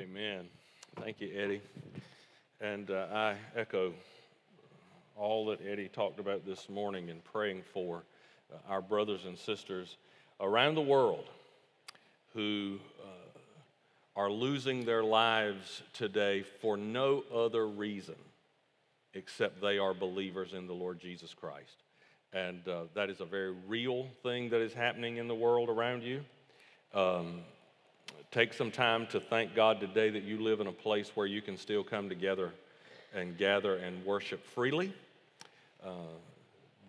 Amen. Thank you, Eddie. And uh, I echo all that Eddie talked about this morning and praying for uh, our brothers and sisters around the world who uh, are losing their lives today for no other reason except they are believers in the Lord Jesus Christ. And uh, that is a very real thing that is happening in the world around you. Um, take some time to thank God today that you live in a place where you can still come together and gather and worship freely. Uh,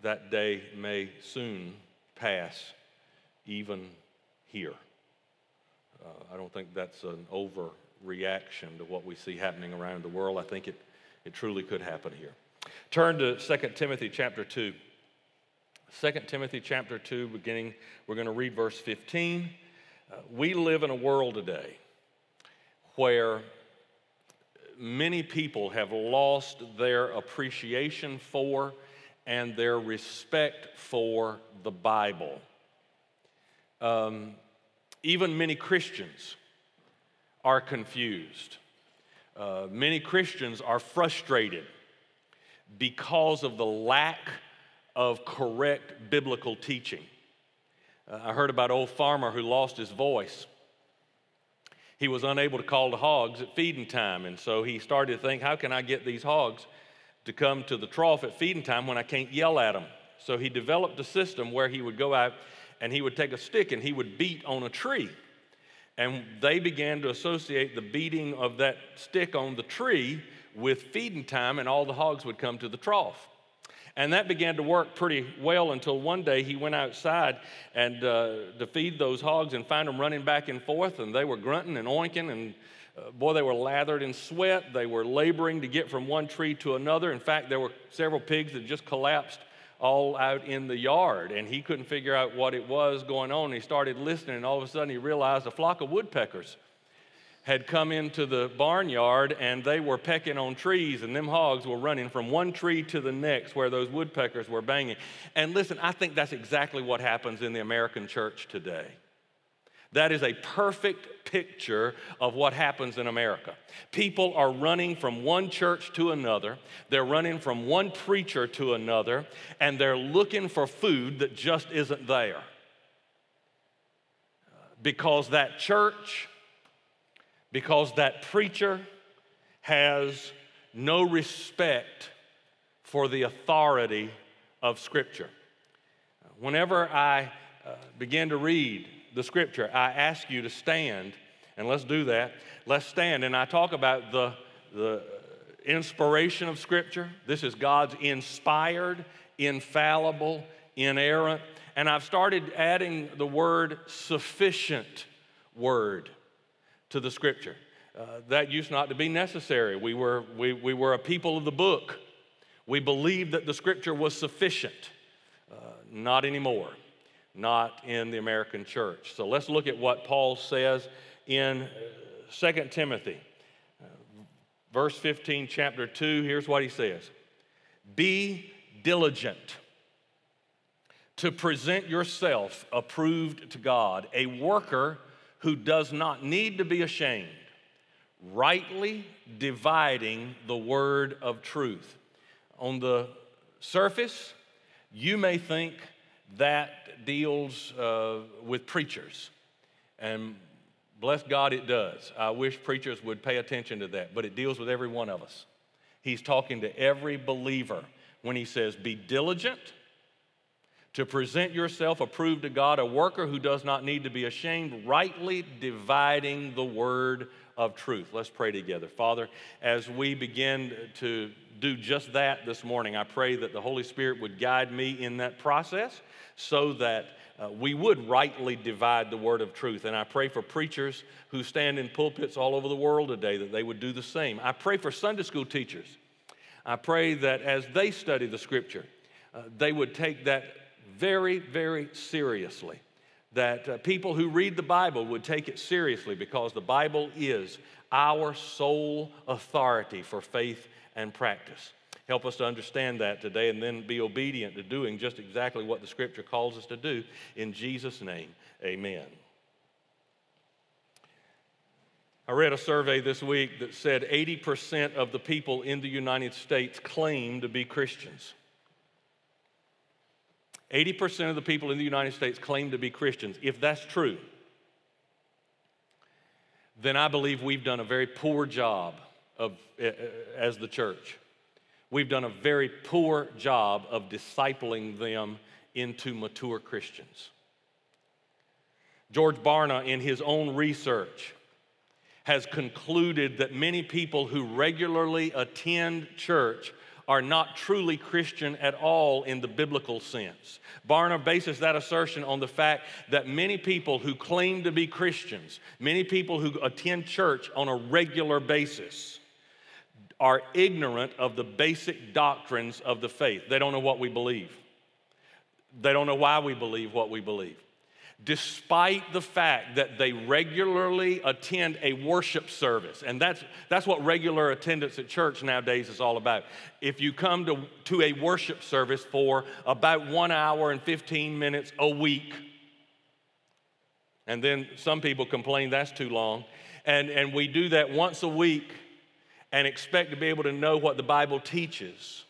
that day may soon pass, even here. Uh, I don't think that's an overreaction to what we see happening around the world. I think it, it truly could happen here. Turn to 2 Timothy chapter 2. 2 Timothy chapter 2, beginning, we're going to read verse 15. Uh, we live in a world today where many people have lost their appreciation for and their respect for the Bible. Um, even many Christians are confused. Uh, many Christians are frustrated because of the lack of correct biblical teaching. Uh, I heard about an old farmer who lost his voice. He was unable to call the hogs at feeding time, and so he started to think, how can I get these hogs to come to the trough at feeding time when I can't yell at them? So he developed a system where he would go out and he would take a stick and he would beat on a tree. And they began to associate the beating of that stick on the tree with feeding time, and all the hogs would come to the trough. And that began to work pretty well until one day he went outside and uh, to feed those hogs and find them running back and forth, and they were grunting and oinking, and uh, boy, they were lathered in sweat. They were laboring to get from one tree to another. In fact, there were several pigs that just collapsed all out in the yard, and he couldn't figure out what it was going on. He started listening, and all of a sudden he realized a flock of woodpeckers had come into the barnyard and they were pecking on trees, and them hogs were running from one tree to the next where those woodpeckers were banging. And listen, I think that's exactly what happens in the American church today. That is a perfect picture of what happens in America. People are running from one church to another, they're running from one preacher to another, and they're looking for food that just isn't there. Because that church because that preacher has no respect for the authority of Scripture. Whenever I uh, begin to read the Scripture, I ask you to stand, and let's do that. Let's stand, and I talk about the, the inspiration of Scripture. This is God's inspired, infallible, inerrant, and I've started adding the word sufficient word to the scripture. Uh, that used not to be necessary. We were, we, we were a people of the book. We believed that the scripture was sufficient. Uh, not anymore, not in the American church. So let's look at what Paul says in uh, 2 Timothy, uh, verse 15, chapter 2. Here's what he says Be diligent to present yourself approved to God, a worker who does not need to be ashamed, rightly dividing the word of truth. On the surface, you may think that deals uh, with preachers. And bless God, it does. I wish preachers would pay attention to that, but it deals with every one of us. He's talking to every believer when he says, Be diligent to present yourself approved to God, a worker who does not need to be ashamed, rightly dividing the word of truth. Let's pray together. Father, as we begin to do just that this morning, I pray that the Holy Spirit would guide me in that process so that uh, we would rightly divide the word of truth. And I pray for preachers who stand in pulpits all over the world today that they would do the same. I pray for Sunday school teachers. I pray that as they study the scripture, uh, they would take that very, very seriously. That uh, people who read the Bible would take it seriously because the Bible is our sole authority for faith and practice. Help us to understand that today and then be obedient to doing just exactly what the Scripture calls us to do. In Jesus' name, amen. I read a survey this week that said 80% of the people in the United States claim to be Christians. 80% of the people in the United States claim to be Christians. If that's true, then I believe we've done a very poor job of, eh, eh, as the church. We've done a very poor job of discipling them into mature Christians. George Barna, in his own research, has concluded that many people who regularly attend church are not truly Christian at all in the biblical sense. Barna bases that assertion on the fact that many people who claim to be Christians, many people who attend church on a regular basis, are ignorant of the basic doctrines of the faith. They don't know what we believe. They don't know why we believe what we believe despite the fact that they regularly attend a worship service. And that's, that's what regular attendance at church nowadays is all about. If you come to, to a worship service for about one hour and 15 minutes a week, and then some people complain that's too long, and, and we do that once a week and expect to be able to know what the Bible teaches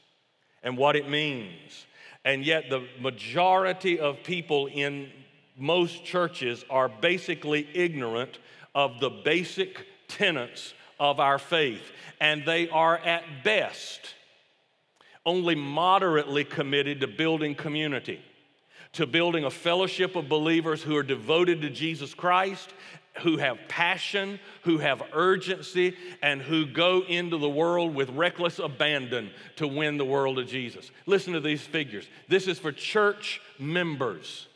and what it means. And yet, the majority of people in most churches are basically ignorant of the basic tenets of our faith, and they are at best only moderately committed to building community, to building a fellowship of believers who are devoted to Jesus Christ, who have passion, who have urgency, and who go into the world with reckless abandon to win the world to Jesus. Listen to these figures. This is for church members.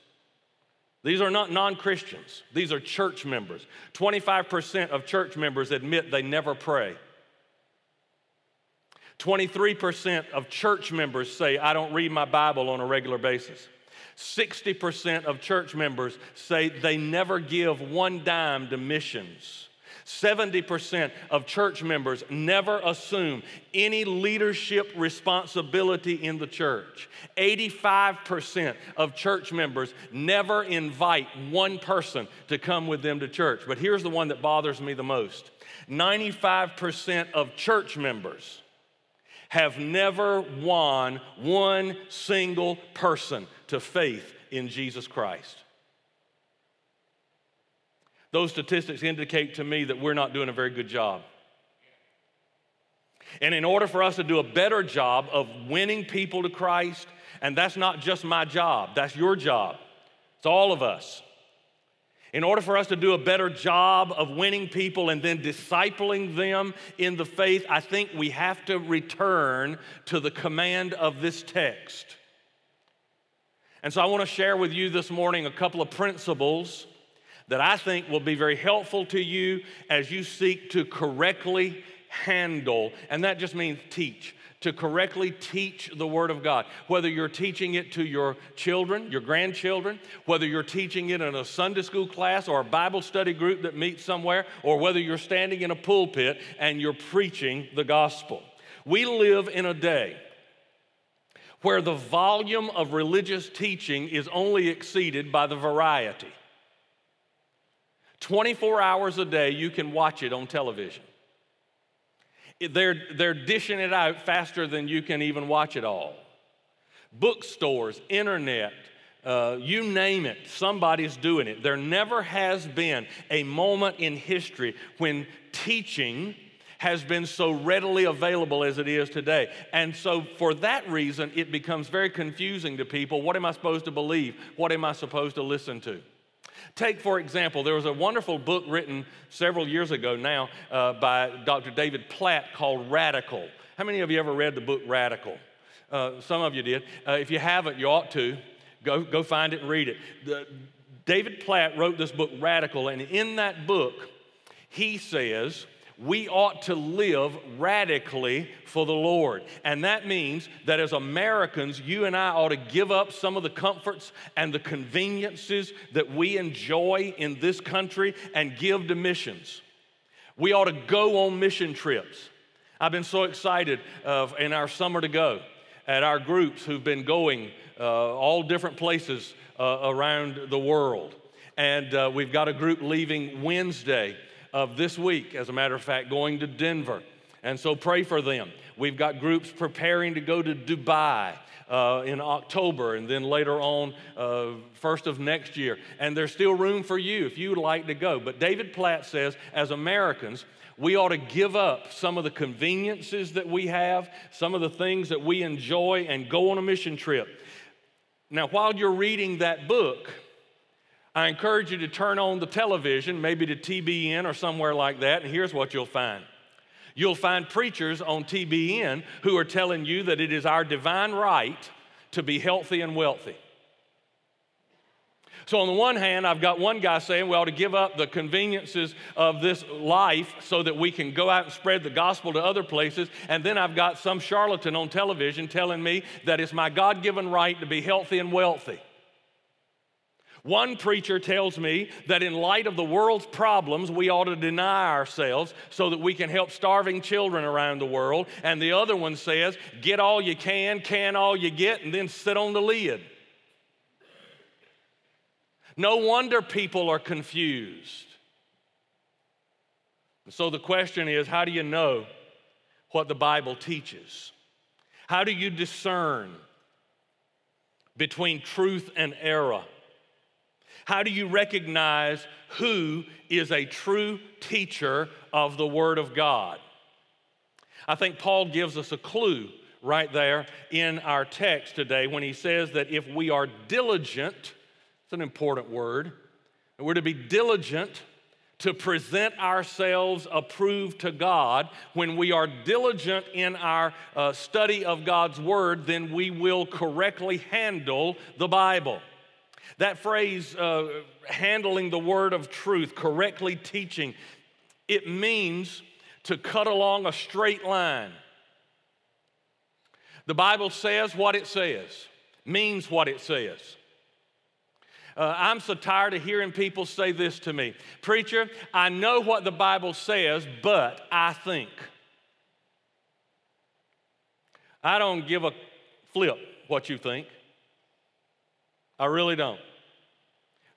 These are not non Christians, these are church members. 25% of church members admit they never pray. 23% of church members say, I don't read my Bible on a regular basis. 60% of church members say they never give one dime to missions. 70% of church members never assume any leadership responsibility in the church. 85% of church members never invite one person to come with them to church. But here's the one that bothers me the most 95% of church members have never won one single person to faith in Jesus Christ. Those statistics indicate to me that we're not doing a very good job. And in order for us to do a better job of winning people to Christ, and that's not just my job, that's your job, it's all of us. In order for us to do a better job of winning people and then discipling them in the faith, I think we have to return to the command of this text. And so I want to share with you this morning a couple of principles that I think will be very helpful to you as you seek to correctly handle, and that just means teach, to correctly teach the Word of God. Whether you're teaching it to your children, your grandchildren, whether you're teaching it in a Sunday school class or a Bible study group that meets somewhere, or whether you're standing in a pulpit and you're preaching the gospel. We live in a day where the volume of religious teaching is only exceeded by the variety. 24 hours a day, you can watch it on television. They're, they're dishing it out faster than you can even watch it all. Bookstores, internet, uh, you name it, somebody's doing it. There never has been a moment in history when teaching has been so readily available as it is today. And so, for that reason, it becomes very confusing to people. What am I supposed to believe? What am I supposed to listen to? Take, for example, there was a wonderful book written several years ago now uh, by Dr. David Platt called Radical. How many of you ever read the book Radical? Uh, some of you did. Uh, if you haven't, you ought to. Go, go find it and read it. The, David Platt wrote this book, Radical, and in that book, he says, we ought to live radically for the Lord. And that means that as Americans, you and I ought to give up some of the comforts and the conveniences that we enjoy in this country and give to missions. We ought to go on mission trips. I've been so excited uh, in our summer to go at our groups who've been going uh, all different places uh, around the world. And uh, we've got a group leaving Wednesday of this week, as a matter of fact, going to Denver. And so pray for them. We've got groups preparing to go to Dubai. Uh, in October and then later on, uh, first of next year. And there's still room for you if you'd like to go. But David Platt says, as Americans, we ought to give up some of the conveniences that we have, some of the things that we enjoy, and go on a mission trip. Now, while you're reading that book, I encourage you to turn on the television, maybe to TBN or somewhere like that, and here's what you'll find You'll find preachers on TBN who are telling you that it is our divine right to be healthy and wealthy. So, on the one hand, I've got one guy saying we ought to give up the conveniences of this life so that we can go out and spread the gospel to other places. And then I've got some charlatan on television telling me that it's my God given right to be healthy and wealthy. One preacher tells me that in light of the world's problems, we ought to deny ourselves so that we can help starving children around the world. And the other one says, get all you can, can all you get, and then sit on the lid. No wonder people are confused. so the question is how do you know what the Bible teaches? How do you discern between truth and error? How do you recognize who is a true teacher of the Word of God? I think Paul gives us a clue right there in our text today when he says that if we are diligent, it's an important word, we're to be diligent to present ourselves approved to God. When we are diligent in our uh, study of God's Word, then we will correctly handle the Bible. That phrase, uh, handling the word of truth, correctly teaching, it means to cut along a straight line. The Bible says what it says, means what it says. Uh, I'm so tired of hearing people say this to me Preacher, I know what the Bible says, but I think. I don't give a flip what you think. I really don't.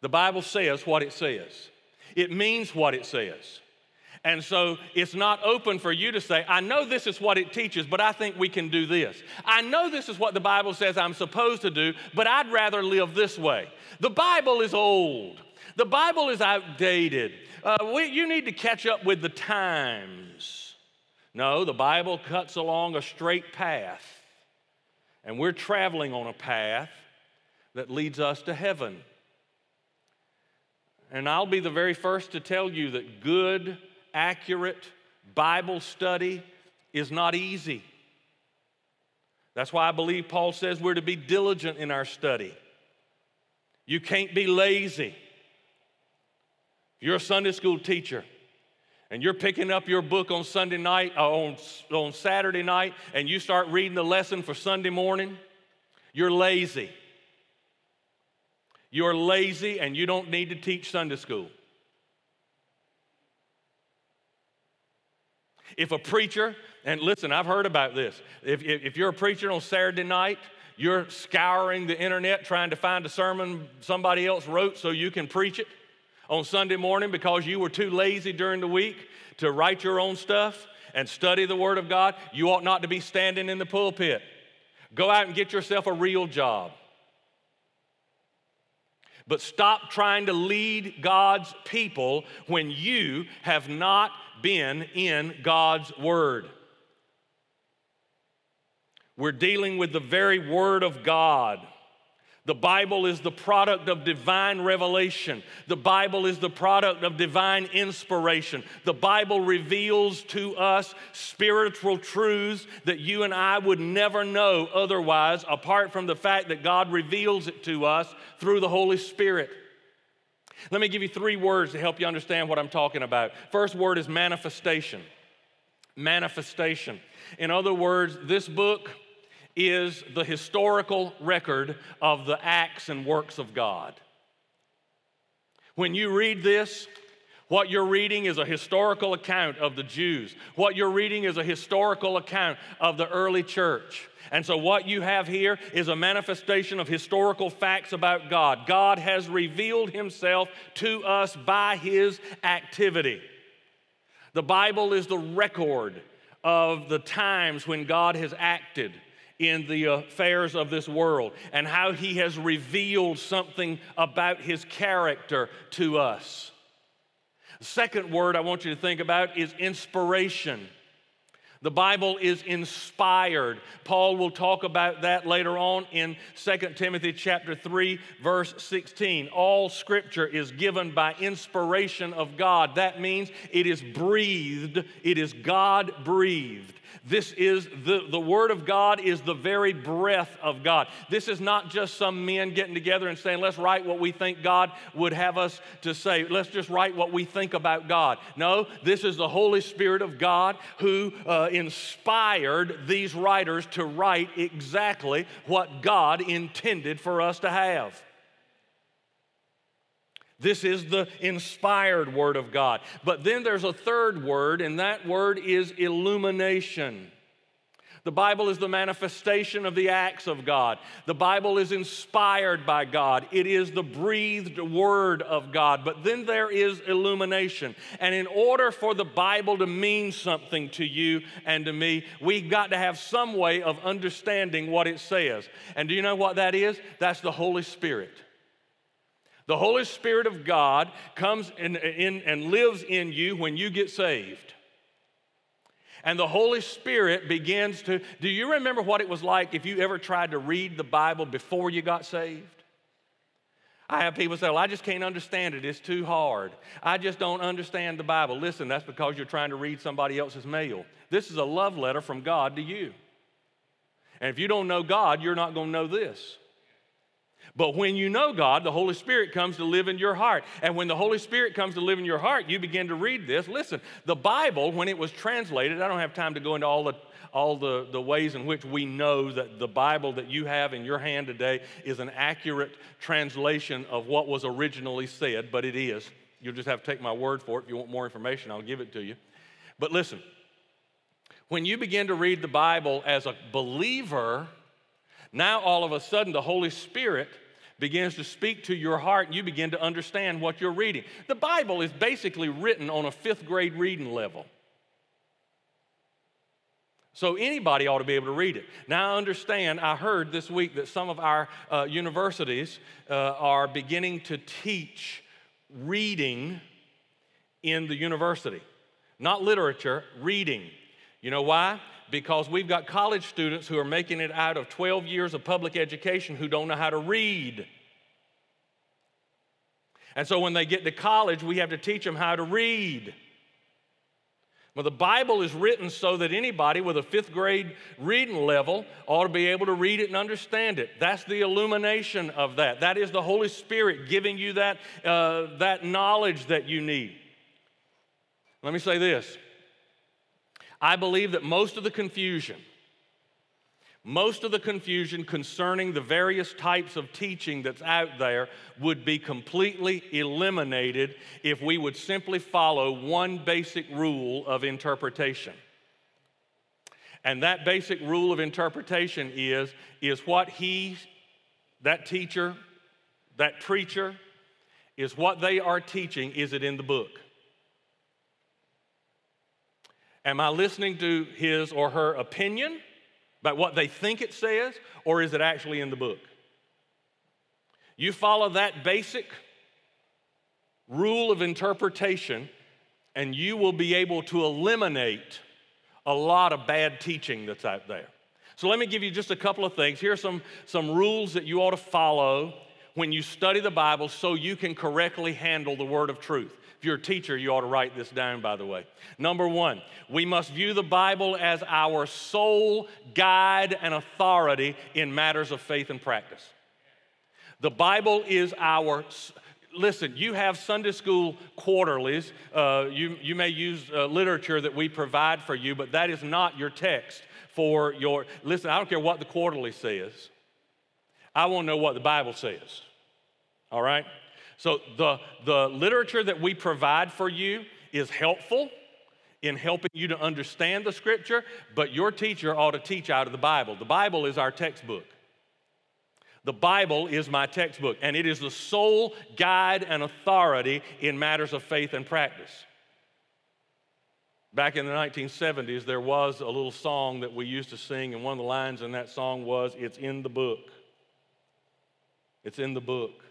The Bible says what it says, it means what it says. And so it's not open for you to say, I know this is what it teaches, but I think we can do this. I know this is what the Bible says I'm supposed to do, but I'd rather live this way. The Bible is old, the Bible is outdated. Uh, we, you need to catch up with the times. No, the Bible cuts along a straight path, and we're traveling on a path that leads us to heaven. And I'll be the very first to tell you that good, accurate Bible study is not easy. That's why I believe Paul says we're to be diligent in our study. You can't be lazy. If you're a Sunday school teacher and you're picking up your book on Sunday night, uh, on, on Saturday night, and you start reading the lesson for Sunday morning, you're lazy. You're lazy and you don't need to teach Sunday school. If a preacher, and listen, I've heard about this. If, if, if, you're a preacher on Saturday night, you're scouring the internet trying to find a sermon somebody else wrote so you can preach it on Sunday morning because you were too lazy during the week to write your own stuff and study the Word of God, you ought not to be standing in the pulpit. Go out and get yourself a real job. But stop trying to lead God's people when you have not been in God's Word. We're dealing with the very Word of God. The Bible is the product of divine revelation. The Bible is the product of divine inspiration. The Bible reveals to us spiritual truths that you and I would never know otherwise, apart from the fact that God reveals it to us through the Holy Spirit. Let me give you three words to help you understand what I'm talking about. First word is manifestation. Manifestation. In other words, this book is the historical record of the acts and works of God. When you read this, what you're reading is a historical account of the Jews. What you're reading is a historical account of the early church. And so, what you have here is a manifestation of historical facts about God. God has revealed himself to us by his activity. The Bible is the record of the times when God has acted in the uh, affairs of this world and how he has revealed something about his character to us. The second word I want you to think about is inspiration. The Bible is inspired. Paul will talk about that later on in 2 Timothy chapter 3 verse 16. All scripture is given by inspiration of God. That means it is breathed, it is God breathed. This is the, the Word of God is the very breath of God. This is not just some men getting together and saying, let's write what we think God would have us to say. Let's just write what we think about God. No, this is the Holy Spirit of God who uh, inspired these writers to write exactly what God intended for us to have. This is the inspired word of God. But then there's a third word, and that word is illumination. The Bible is the manifestation of the acts of God. The Bible is inspired by God. It is the breathed word of God. But then there is illumination. And in order for the Bible to mean something to you and to me, we've got to have some way of understanding what it says. And do you know what that is? That's the Holy Spirit. The Holy Spirit of God comes in, in, and lives in you when you get saved. And the Holy Spirit begins to. Do you remember what it was like if you ever tried to read the Bible before you got saved? I have people say, Well, I just can't understand it. It's too hard. I just don't understand the Bible. Listen, that's because you're trying to read somebody else's mail. This is a love letter from God to you. And if you don't know God, you're not going to know this. But when you know God, the Holy Spirit comes to live in your heart. And when the Holy Spirit comes to live in your heart, you begin to read this. Listen, the Bible, when it was translated, I don't have time to go into all the all the, the ways in which we know that the Bible that you have in your hand today is an accurate translation of what was originally said, but it is. You'll just have to take my word for it. If you want more information, I'll give it to you. But listen, when you begin to read the Bible as a believer, now all of a sudden the Holy Spirit begins to speak to your heart and you begin to understand what you're reading. The Bible is basically written on a fifth grade reading level. So anybody ought to be able to read it. Now, I understand, I heard this week that some of our uh, universities uh, are beginning to teach reading in the university. Not literature, reading. You know why? Because we've got college students who are making it out of 12 years of public education who don't know how to read. And so when they get to college, we have to teach them how to read. Well, the Bible is written so that anybody with a fifth grade reading level ought to be able to read it and understand it. That's the illumination of that. That is the Holy Spirit giving you that, uh, that knowledge that you need. Let me say this I believe that most of the confusion, most of the confusion concerning the various types of teaching that's out there would be completely eliminated if we would simply follow one basic rule of interpretation. And that basic rule of interpretation is, is what he, that teacher, that preacher, is what they are teaching, is it in the book? Am I listening to his or her opinion about what they think it says, or is it actually in the book? You follow that basic rule of interpretation, and you will be able to eliminate a lot of bad teaching that's out there. So, let me give you just a couple of things. Here are some, some rules that you ought to follow when you study the Bible so you can correctly handle the word of truth. If you're a teacher, you ought to write this down, by the way. Number one, we must view the Bible as our sole guide and authority in matters of faith and practice. The Bible is our listen, you have Sunday school quarterlies. Uh, you, you may use uh, literature that we provide for you, but that is not your text for your. Listen, I don't care what the quarterly says. I want to know what the Bible says. All right? So the, the literature that we provide for you is helpful in helping you to understand the scripture, but your teacher ought to teach out of the Bible. The Bible is our textbook. The Bible is my textbook, and it is the sole guide and authority in matters of faith and practice. Back in the 1970s, there was a little song that we used to sing, and one of the lines in that song was, It's in the book. It's in the book.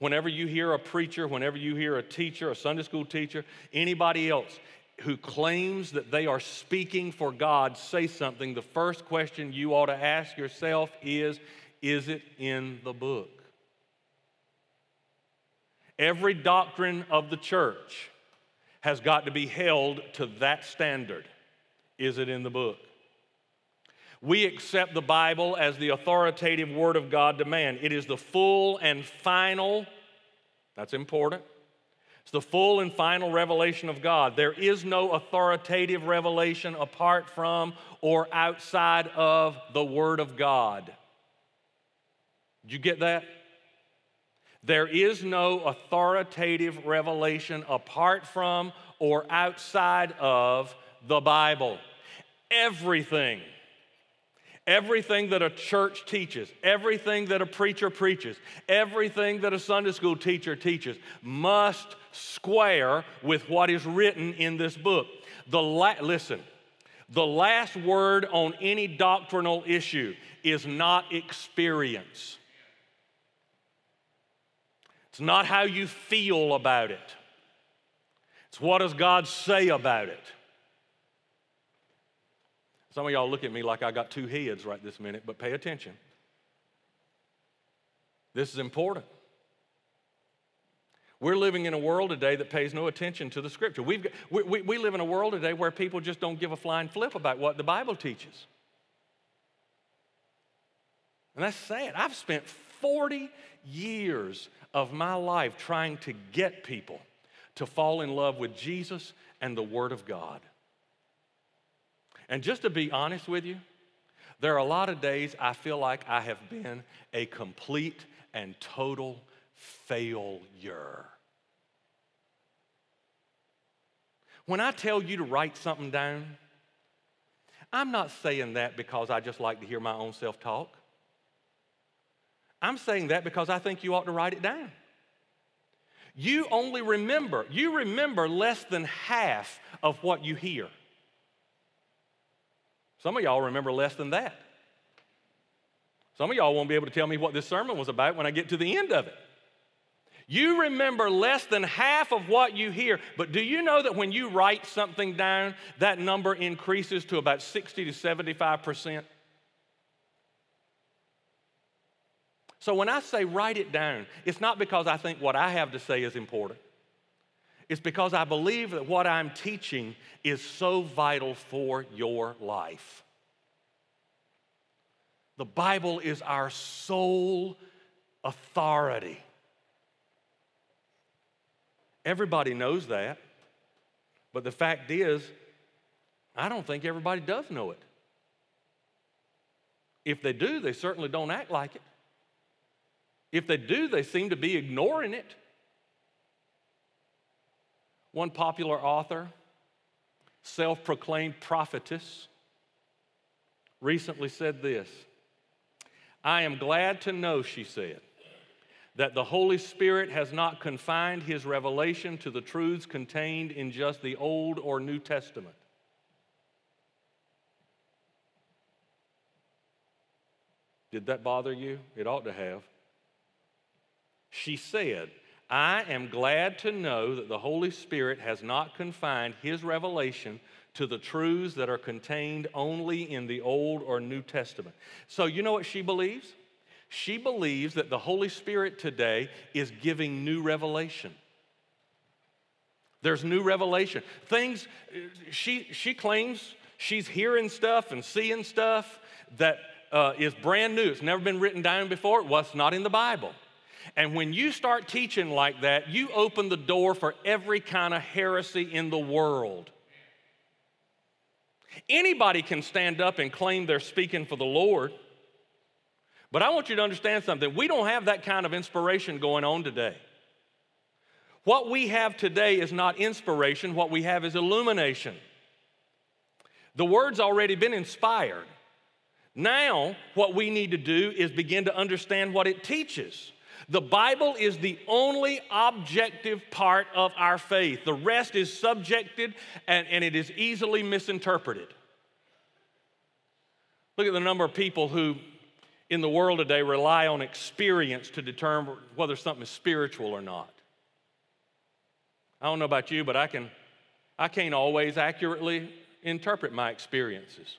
Whenever you hear a preacher, whenever you hear a teacher, a Sunday school teacher, anybody else who claims that they are speaking for God say something, the first question you ought to ask yourself is Is it in the book? Every doctrine of the church has got to be held to that standard. Is it in the book? We accept the Bible as the authoritative Word of God to man. It is the full and final, that's important. It's the full and final revelation of God. There is no authoritative revelation apart from or outside of the Word of God. Did you get that? There is no authoritative revelation apart from or outside of the Bible. Everything, everything that a church teaches, everything that a preacher preaches, everything that a Sunday school teacher teaches must square with what is written in this book. The la- listen, the last word on any doctrinal issue is not experience. It's not how you feel about it. It's what does God say about it. Some of y'all look at me like I got two heads right this minute, but pay attention. This is important. We're living in a world today that pays no attention to the scripture. We've, we, we, we live in a world today where people just don't give a flying flip about what the Bible teaches. And that's sad. I've spent 40 years of my life trying to get people to fall in love with Jesus and the Word of God. And just to be honest with you, there are a lot of days I feel like I have been a complete and total failure. When I tell you to write something down, I'm not saying that because I just like to hear my own self talk. I'm saying that because I think you ought to write it down. You only remember, you remember less than half of what you hear. Some of y'all remember less than that. Some of y'all won't be able to tell me what this sermon was about when I get to the end of it. You remember less than half of what you hear, but do you know that when you write something down, that number increases to about 60 to 75 percent? So when I say write it down, it's not because I think what I have to say is important. It's because I believe that what I'm teaching is so vital for your life. The Bible is our sole authority. Everybody knows that. But the fact is, I don't think everybody does know it. If they do, they certainly don't act like it. If they do, they seem to be ignoring it. One popular author, self proclaimed prophetess, recently said this I am glad to know, she said, that the Holy Spirit has not confined his revelation to the truths contained in just the Old or New Testament. Did that bother you? It ought to have. She said, I am glad to know that the Holy Spirit has not confined his revelation to the truths that are contained only in the Old or New Testament. So, you know what she believes? She believes that the Holy Spirit today is giving new revelation. There's new revelation. Things, she, she claims she's hearing stuff and seeing stuff that uh, is brand new. It's never been written down before. Well, it's not in the Bible. And when you start teaching like that, you open the door for every kind of heresy in the world. Anybody can stand up and claim they're speaking for the Lord. But I want you to understand something. We don't have that kind of inspiration going on today. What we have today is not inspiration, what we have is illumination. The word's already been inspired. Now, what we need to do is begin to understand what it teaches. The Bible is the only objective part of our faith. The rest is subjected and, and it is easily misinterpreted. Look at the number of people who in the world today rely on experience to determine whether something is spiritual or not. I don't know about you, but I can I can't always accurately interpret my experiences.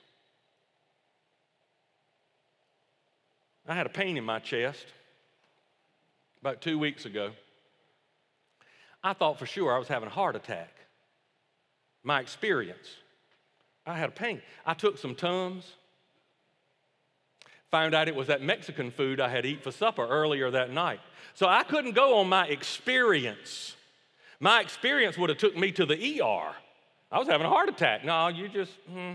I had a pain in my chest about two weeks ago. I thought for sure I was having a heart attack. My experience. I had a pain. I took some Tums, found out it was that Mexican food I had eaten for supper earlier that night. So I couldn't go on my experience. My experience would have took me to the ER. I was having a heart attack. No, you just, hmm,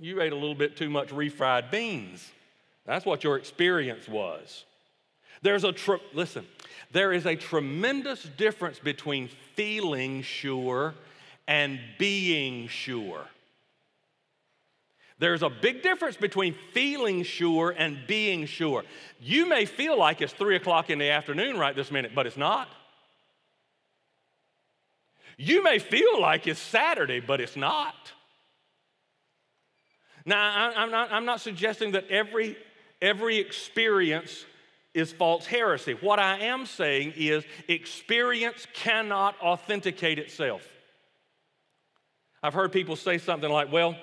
you ate a little bit too much refried beans. That's what your experience was. There's a, tr- listen, there is a tremendous difference between feeling sure and being sure. There's a big difference between feeling sure and being sure. You may feel like it's three o'clock in the afternoon right this minute, but it's not. You may feel like it's Saturday, but it's not. Now, I'm not, I'm not suggesting that every, every experience is false heresy. What I am saying is experience cannot authenticate itself. I've heard people say something like, well,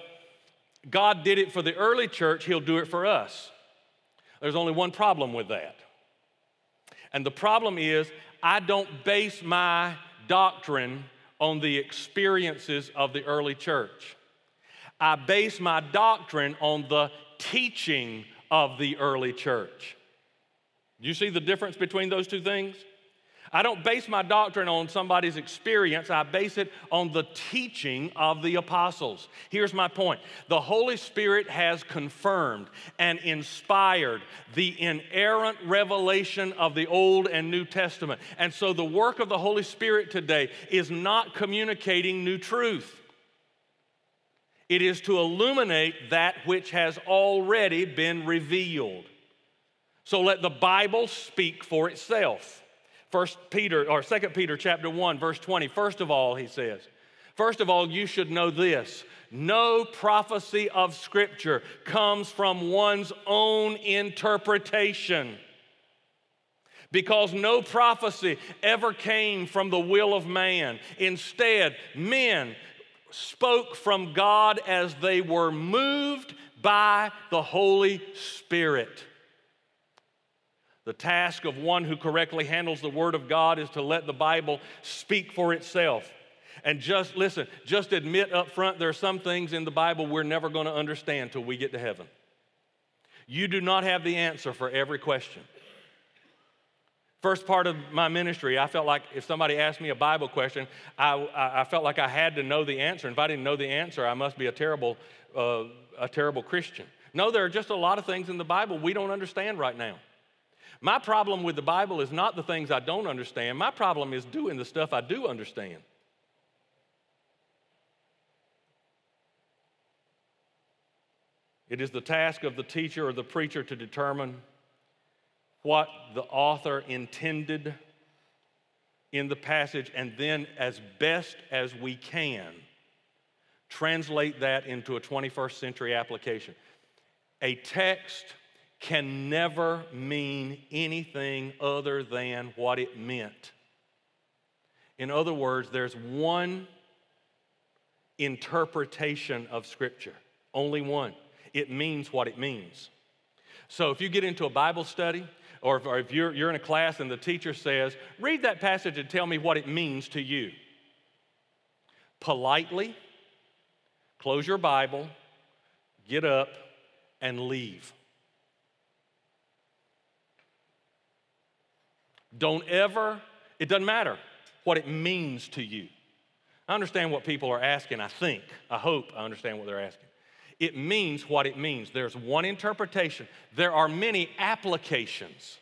God did it for the early church, He'll do it for us. There's only one problem with that. And the problem is, I don't base my doctrine on the experiences of the early church. I base my doctrine on the teaching of the early church. You see the difference between those two things? I don't base my doctrine on somebody's experience, I base it on the teaching of the apostles. Here's my point the Holy Spirit has confirmed and inspired the inerrant revelation of the Old and New Testament. And so the work of the Holy Spirit today is not communicating new truth. It is to illuminate that which has already been revealed. So let the Bible speak for itself. First Peter or Second Peter chapter 1 verse 20. First of all, he says, first of all, you should know this. No prophecy of scripture comes from one's own interpretation. Because no prophecy ever came from the will of man. Instead, men spoke from God as they were moved by the Holy Spirit. The task of one who correctly handles the Word of God is to let the Bible speak for itself. And just listen, just admit up front there are some things in the Bible we're never going to understand till we get to heaven. You do not have the answer for every question. First part of my ministry, I felt like if somebody asked me a Bible question, I, I felt like I had to know the answer. If I didn't know the answer, I must be a terrible, uh, a terrible Christian. No, there are just a lot of things in the Bible we don't understand right now. My problem with the Bible is not the things I don't understand. My problem is doing the stuff I do understand. It is the task of the teacher or the preacher to determine what the author intended in the passage and then, as best as we can, translate that into a 21st century application. A text can never mean anything other than what it meant. In other words, there's one interpretation of Scripture, only one. It means what it means. So if you get into a Bible study, or if, or if you're, you're in a class and the teacher says, read that passage and tell me what it means to you. Politely, close your Bible, get up, and leave. Don't ever, it doesn't matter what it means to you. I understand what people are asking, I think. I hope I understand what they're asking. It means what it means. There's one interpretation, there are many applications.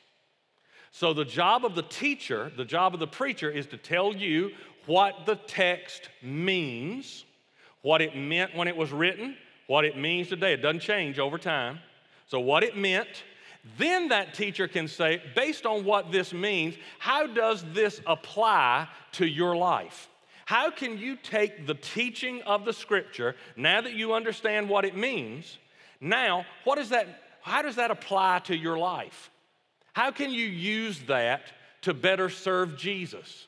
So, the job of the teacher, the job of the preacher, is to tell you what the text means, what it meant when it was written, what it means today. It doesn't change over time. So, what it meant, Then that teacher can say, based on what this means, how does this apply to your life? How can you take the teaching of the scripture, now that you understand what it means, now, what is that, how does that apply to your life? How can you use that to better serve Jesus?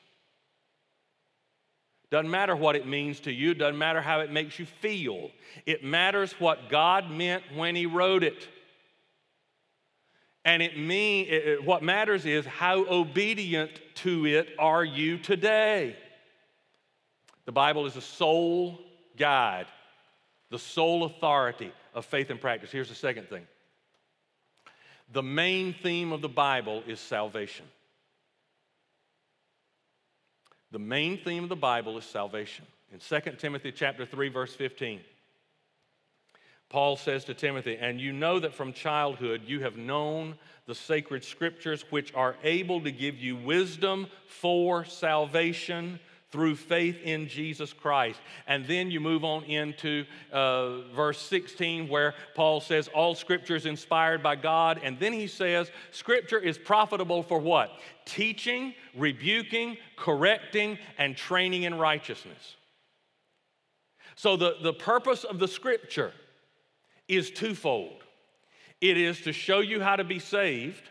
Doesn't matter what it means to you, doesn't matter how it makes you feel. It matters what God meant when He wrote it. And it mean it, what matters is how obedient to it are you today. The Bible is a sole guide, the sole authority of faith and practice. Here's the second thing. The main theme of the Bible is salvation. The main theme of the Bible is salvation. In 2 Timothy chapter 3 verse 15, Paul says to Timothy, "And you know that from childhood you have known the sacred scriptures which are able to give you wisdom for salvation through faith in Jesus Christ. And then you move on into uh, verse 16, where Paul says, All scripture is inspired by God. And then he says, Scripture is profitable for what? Teaching, rebuking, correcting, and training in righteousness. So the, the purpose of the scripture is twofold it is to show you how to be saved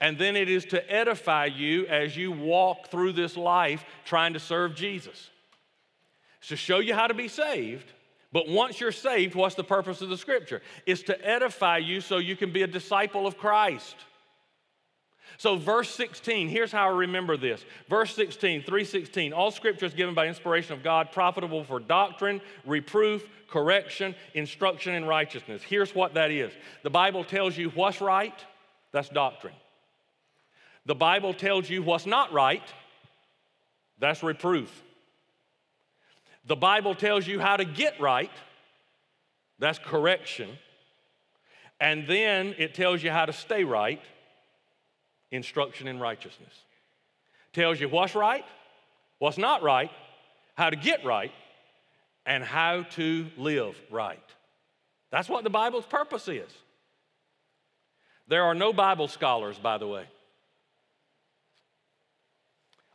and then it is to edify you as you walk through this life trying to serve Jesus. It's to show you how to be saved. But once you're saved, what's the purpose of the scripture? It's to edify you so you can be a disciple of Christ. So verse 16, here's how I remember this. Verse 16, 316, all scripture is given by inspiration of God, profitable for doctrine, reproof, correction, instruction in righteousness. Here's what that is. The Bible tells you what's right, that's doctrine. The Bible tells you what's not right, that's reproof. The Bible tells you how to get right, that's correction. And then it tells you how to stay right, instruction in righteousness. Tells you what's right, what's not right, how to get right, and how to live right. That's what the Bible's purpose is. There are no Bible scholars, by the way.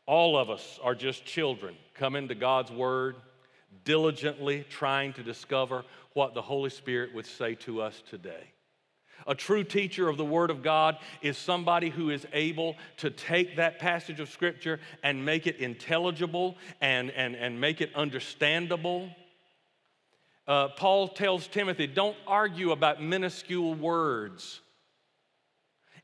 All of us are just children coming to God's Word, diligently trying to discover what the Holy Spirit would say to us today. A true teacher of the Word of God is somebody who is able to take that passage of Scripture and make it intelligible and, and, and make it understandable. Uh, Paul tells Timothy, don't argue about minuscule words.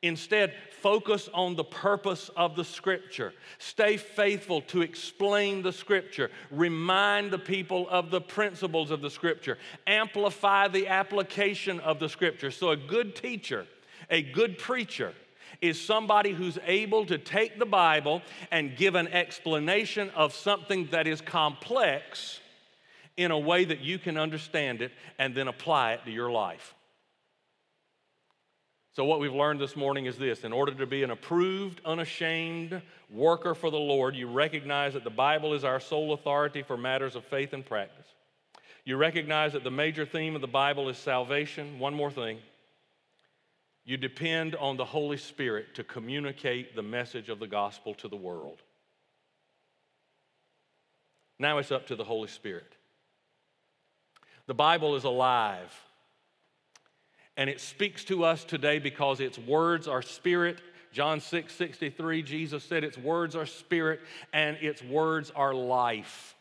Instead, focus on the purpose of the scripture. Stay faithful to explain the scripture. Remind the people of the principles of the scripture. Amplify the application of the scripture. So, a good teacher, a good preacher, is somebody who's able to take the Bible and give an explanation of something that is complex in a way that you can understand it and then apply it to your life. So, what we've learned this morning is this in order to be an approved, unashamed worker for the Lord, you recognize that the Bible is our sole authority for matters of faith and practice. You recognize that the major theme of the Bible is salvation. One more thing you depend on the Holy Spirit to communicate the message of the gospel to the world. Now it's up to the Holy Spirit. The Bible is alive and it speaks to us today because its words are spirit. John 6 63, Jesus said its words are spirit and its words are life.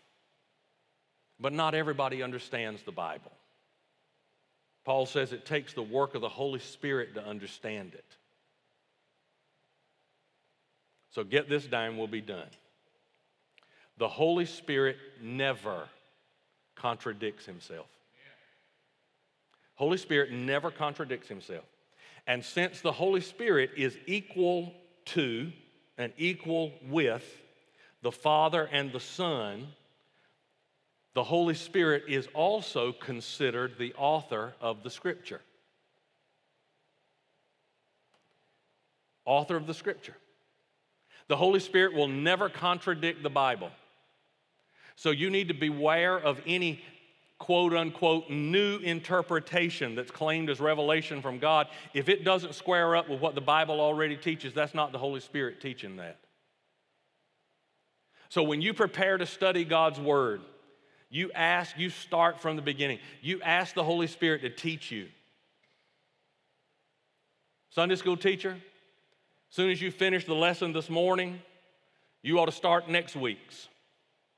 But not everybody understands the Bible. Paul says it takes the work of the Holy Spirit to understand it. So get this down, we'll be done. The Holy Spirit never contradicts himself. Holy Spirit never contradicts himself. And since the Holy Spirit is equal to and equal with the Father and the Son, the Holy Spirit is also considered the author of the Scripture. Author of the Scripture. The Holy Spirit will never contradict the Bible. So you need to beware of any quote unquote new interpretation that's claimed as revelation from God, if it doesn't square up with what the Bible already teaches, that's not the Holy Spirit teaching that. So when you prepare to study God's Word, you ask, you start from the beginning. You ask the Holy Spirit to teach you. Sunday school teacher, as soon as you finish the lesson this morning, you ought to start next week's.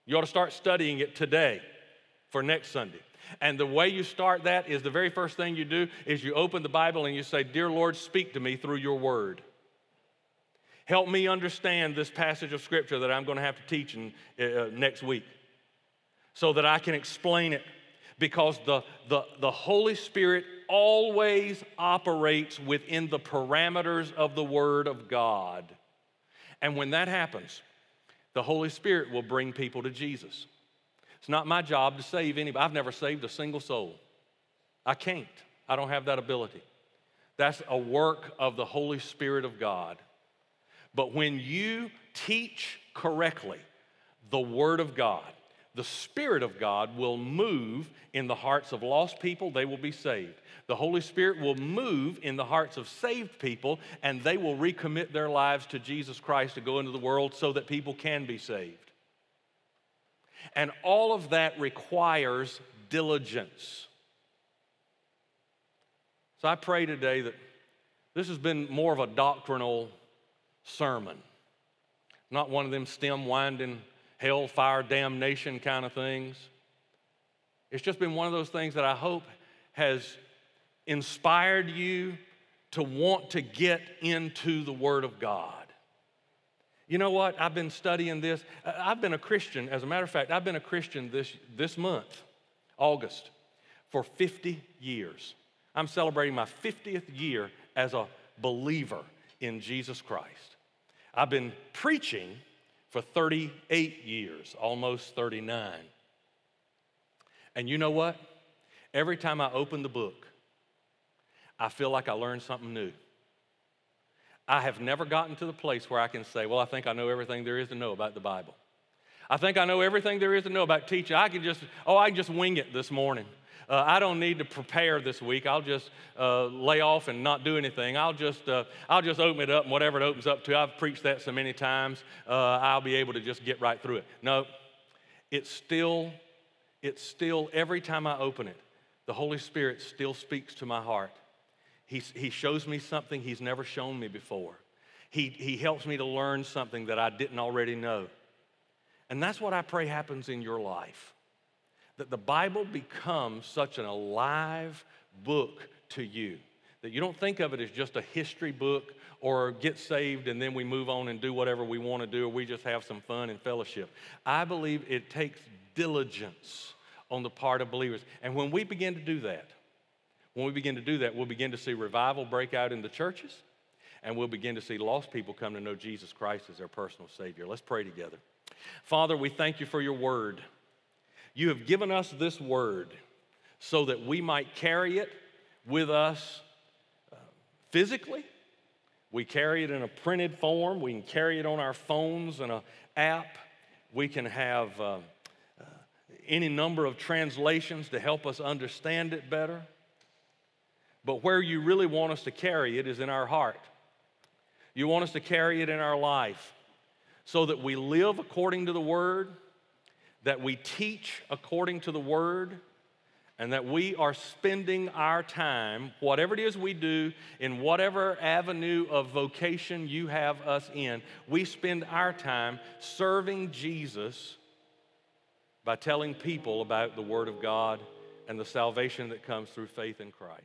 You ought to start studying it today for next Sunday. And the way you start that is the very first thing you do is you open the Bible and you say, Dear Lord, speak to me through your word. Help me understand this passage of Scripture that I'm going to have to teach in, uh, next week so that I can explain it. Because the, the, the Holy Spirit always operates within the parameters of the Word of God. And when that happens, the Holy Spirit will bring people to Jesus. It's not my job to save anybody. I've never saved a single soul. I can't. I don't have that ability. That's a work of the Holy Spirit of God. But when you teach correctly the Word of God, the Spirit of God will move in the hearts of lost people, they will be saved. The Holy Spirit will move in the hearts of saved people, and they will recommit their lives to Jesus Christ to go into the world so that people can be saved. And all of that requires diligence. So I pray today that this has been more of a doctrinal sermon, not one of them stem winding hellfire damnation kind of things. It's just been one of those things that I hope has inspired you to want to get into the Word of God. You know what? I've been studying this. I've been a Christian, as a matter of fact, I've been a Christian this, this month, August, for 50 years. I'm celebrating my 50th year as a believer in Jesus Christ. I've been preaching for 38 years, almost 39. And you know what? Every time I open the book, I feel like I learned something new. I have never gotten to the place where I can say, Well, I think I know everything there is to know about the Bible. I think I know everything there is to know about teaching. I can just, oh, I can just wing it this morning. Uh, I don't need to prepare this week. I'll just uh, lay off and not do anything. I'll just, uh, I'll just open it up, and whatever it opens up to, I've preached that so many times, uh, I'll be able to just get right through it. No, it's still, it's still, every time I open it, the Holy Spirit still speaks to my heart. He, he shows me something He's never shown me before. He, he helps me to learn something that I didn't already know. And that's what I pray happens in your life that the Bible becomes such an alive book to you. That you don't think of it as just a history book or get saved and then we move on and do whatever we want to do or we just have some fun and fellowship. I believe it takes diligence on the part of believers. And when we begin to do that, when we begin to do that, we'll begin to see revival break out in the churches and we'll begin to see lost people come to know Jesus Christ as their personal Savior. Let's pray together. Father, we thank you for your word. You have given us this word so that we might carry it with us uh, physically. We carry it in a printed form. We can carry it on our phones and an app. We can have uh, uh, any number of translations to help us understand it better. But where you really want us to carry it is in our heart. You want us to carry it in our life so that we live according to the Word, that we teach according to the Word, and that we are spending our time, whatever it is we do, in whatever avenue of vocation you have us in, we spend our time serving Jesus by telling people about the Word of God and the salvation that comes through faith in Christ.